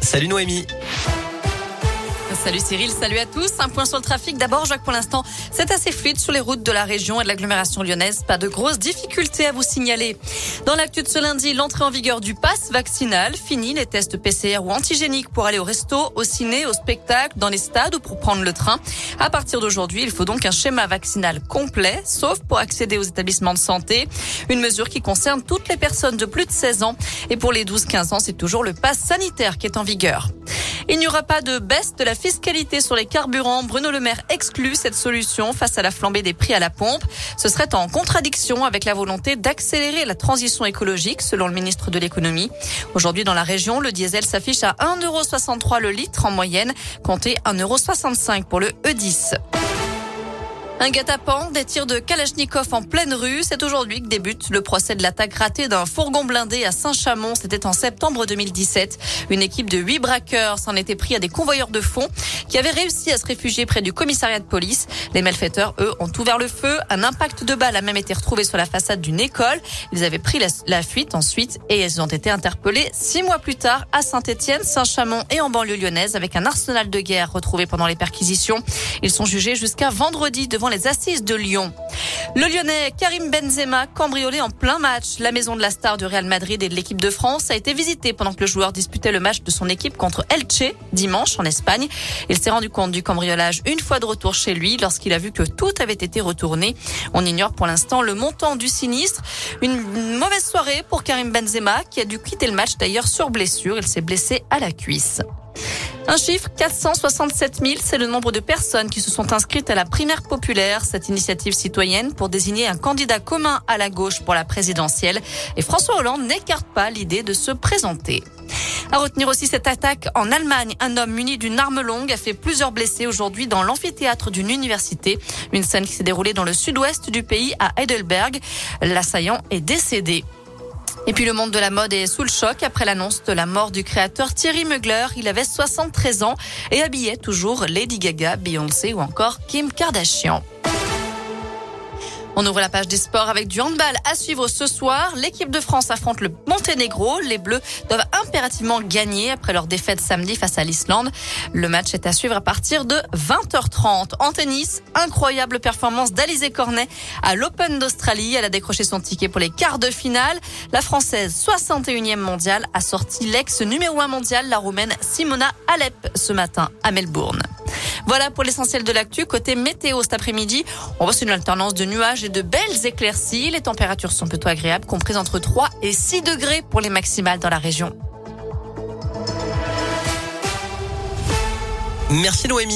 Salut Noémie. Salut Cyril, salut à tous. Un point sur le trafic. D'abord, Jacques, pour l'instant, c'est assez fluide sur les routes de la région et de l'agglomération lyonnaise. Pas de grosses difficultés à vous signaler. Dans l'actu de ce lundi, l'entrée en vigueur du pass vaccinal. Fini les tests PCR ou antigéniques pour aller au resto, au ciné, au spectacle, dans les stades ou pour prendre le train. À partir d'aujourd'hui, il faut donc un schéma vaccinal complet, sauf pour accéder aux établissements de santé. Une mesure qui concerne toutes les personnes de plus de 16 ans. Et pour les 12-15 ans, c'est toujours le pass sanitaire qui est en vigueur. Il n'y aura pas de baisse de la fiscalité sur les carburants. Bruno Le Maire exclut cette solution face à la flambée des prix à la pompe. Ce serait en contradiction avec la volonté d'accélérer la transition écologique, selon le ministre de l'économie. Aujourd'hui, dans la région, le diesel s'affiche à 1,63€ le litre en moyenne, comptez 1,65€ pour le E10. Un guet-apens, des tirs de Kalachnikov en pleine rue. C'est aujourd'hui que débute le procès de l'attaque ratée d'un fourgon blindé à Saint-Chamond. C'était en septembre 2017. Une équipe de huit braqueurs s'en était pris à des convoyeurs de fonds qui avaient réussi à se réfugier près du commissariat de police. Les malfaiteurs, eux, ont ouvert le feu. Un impact de balle a même été retrouvé sur la façade d'une école. Ils avaient pris la, fuite ensuite et ils ont été interpellés six mois plus tard à Saint-Etienne, Saint-Chamond et en banlieue lyonnaise avec un arsenal de guerre retrouvé pendant les perquisitions. Ils sont jugés jusqu'à vendredi devant les assises de Lyon. Le Lyonnais Karim Benzema cambriolé en plein match. La maison de la star du Real Madrid et de l'équipe de France a été visitée pendant que le joueur disputait le match de son équipe contre Elche dimanche en Espagne. Il s'est rendu compte du cambriolage une fois de retour chez lui lorsqu'il a vu que tout avait été retourné. On ignore pour l'instant le montant du sinistre. Une mauvaise soirée pour Karim Benzema qui a dû quitter le match d'ailleurs sur blessure. Il s'est blessé à la cuisse. Un chiffre, 467 000, c'est le nombre de personnes qui se sont inscrites à la primaire populaire, cette initiative citoyenne pour désigner un candidat commun à la gauche pour la présidentielle. Et François Hollande n'écarte pas l'idée de se présenter. À retenir aussi cette attaque en Allemagne. Un homme muni d'une arme longue a fait plusieurs blessés aujourd'hui dans l'amphithéâtre d'une université. Une scène qui s'est déroulée dans le sud-ouest du pays à Heidelberg. L'assaillant est décédé. Et puis le monde de la mode est sous le choc après l'annonce de la mort du créateur Thierry Mugler. Il avait 73 ans et habillait toujours Lady Gaga, Beyoncé ou encore Kim Kardashian. On ouvre la page des sports avec du handball à suivre ce soir. L'équipe de France affronte le Monténégro. Les Bleus doivent impérativement gagner après leur défaite samedi face à l'Islande. Le match est à suivre à partir de 20h30. En tennis, incroyable performance d'Alizé Cornet à l'Open d'Australie. Elle a décroché son ticket pour les quarts de finale. La Française, 61e mondiale, a sorti l'ex numéro 1 mondial, la Roumaine Simona Alep, ce matin à Melbourne. Voilà pour l'essentiel de l'actu. Côté météo cet après-midi, on voit une alternance de nuages et de belles éclaircies. Les températures sont plutôt agréables, comprises entre 3 et 6 degrés pour les maximales dans la région. Merci Noémie.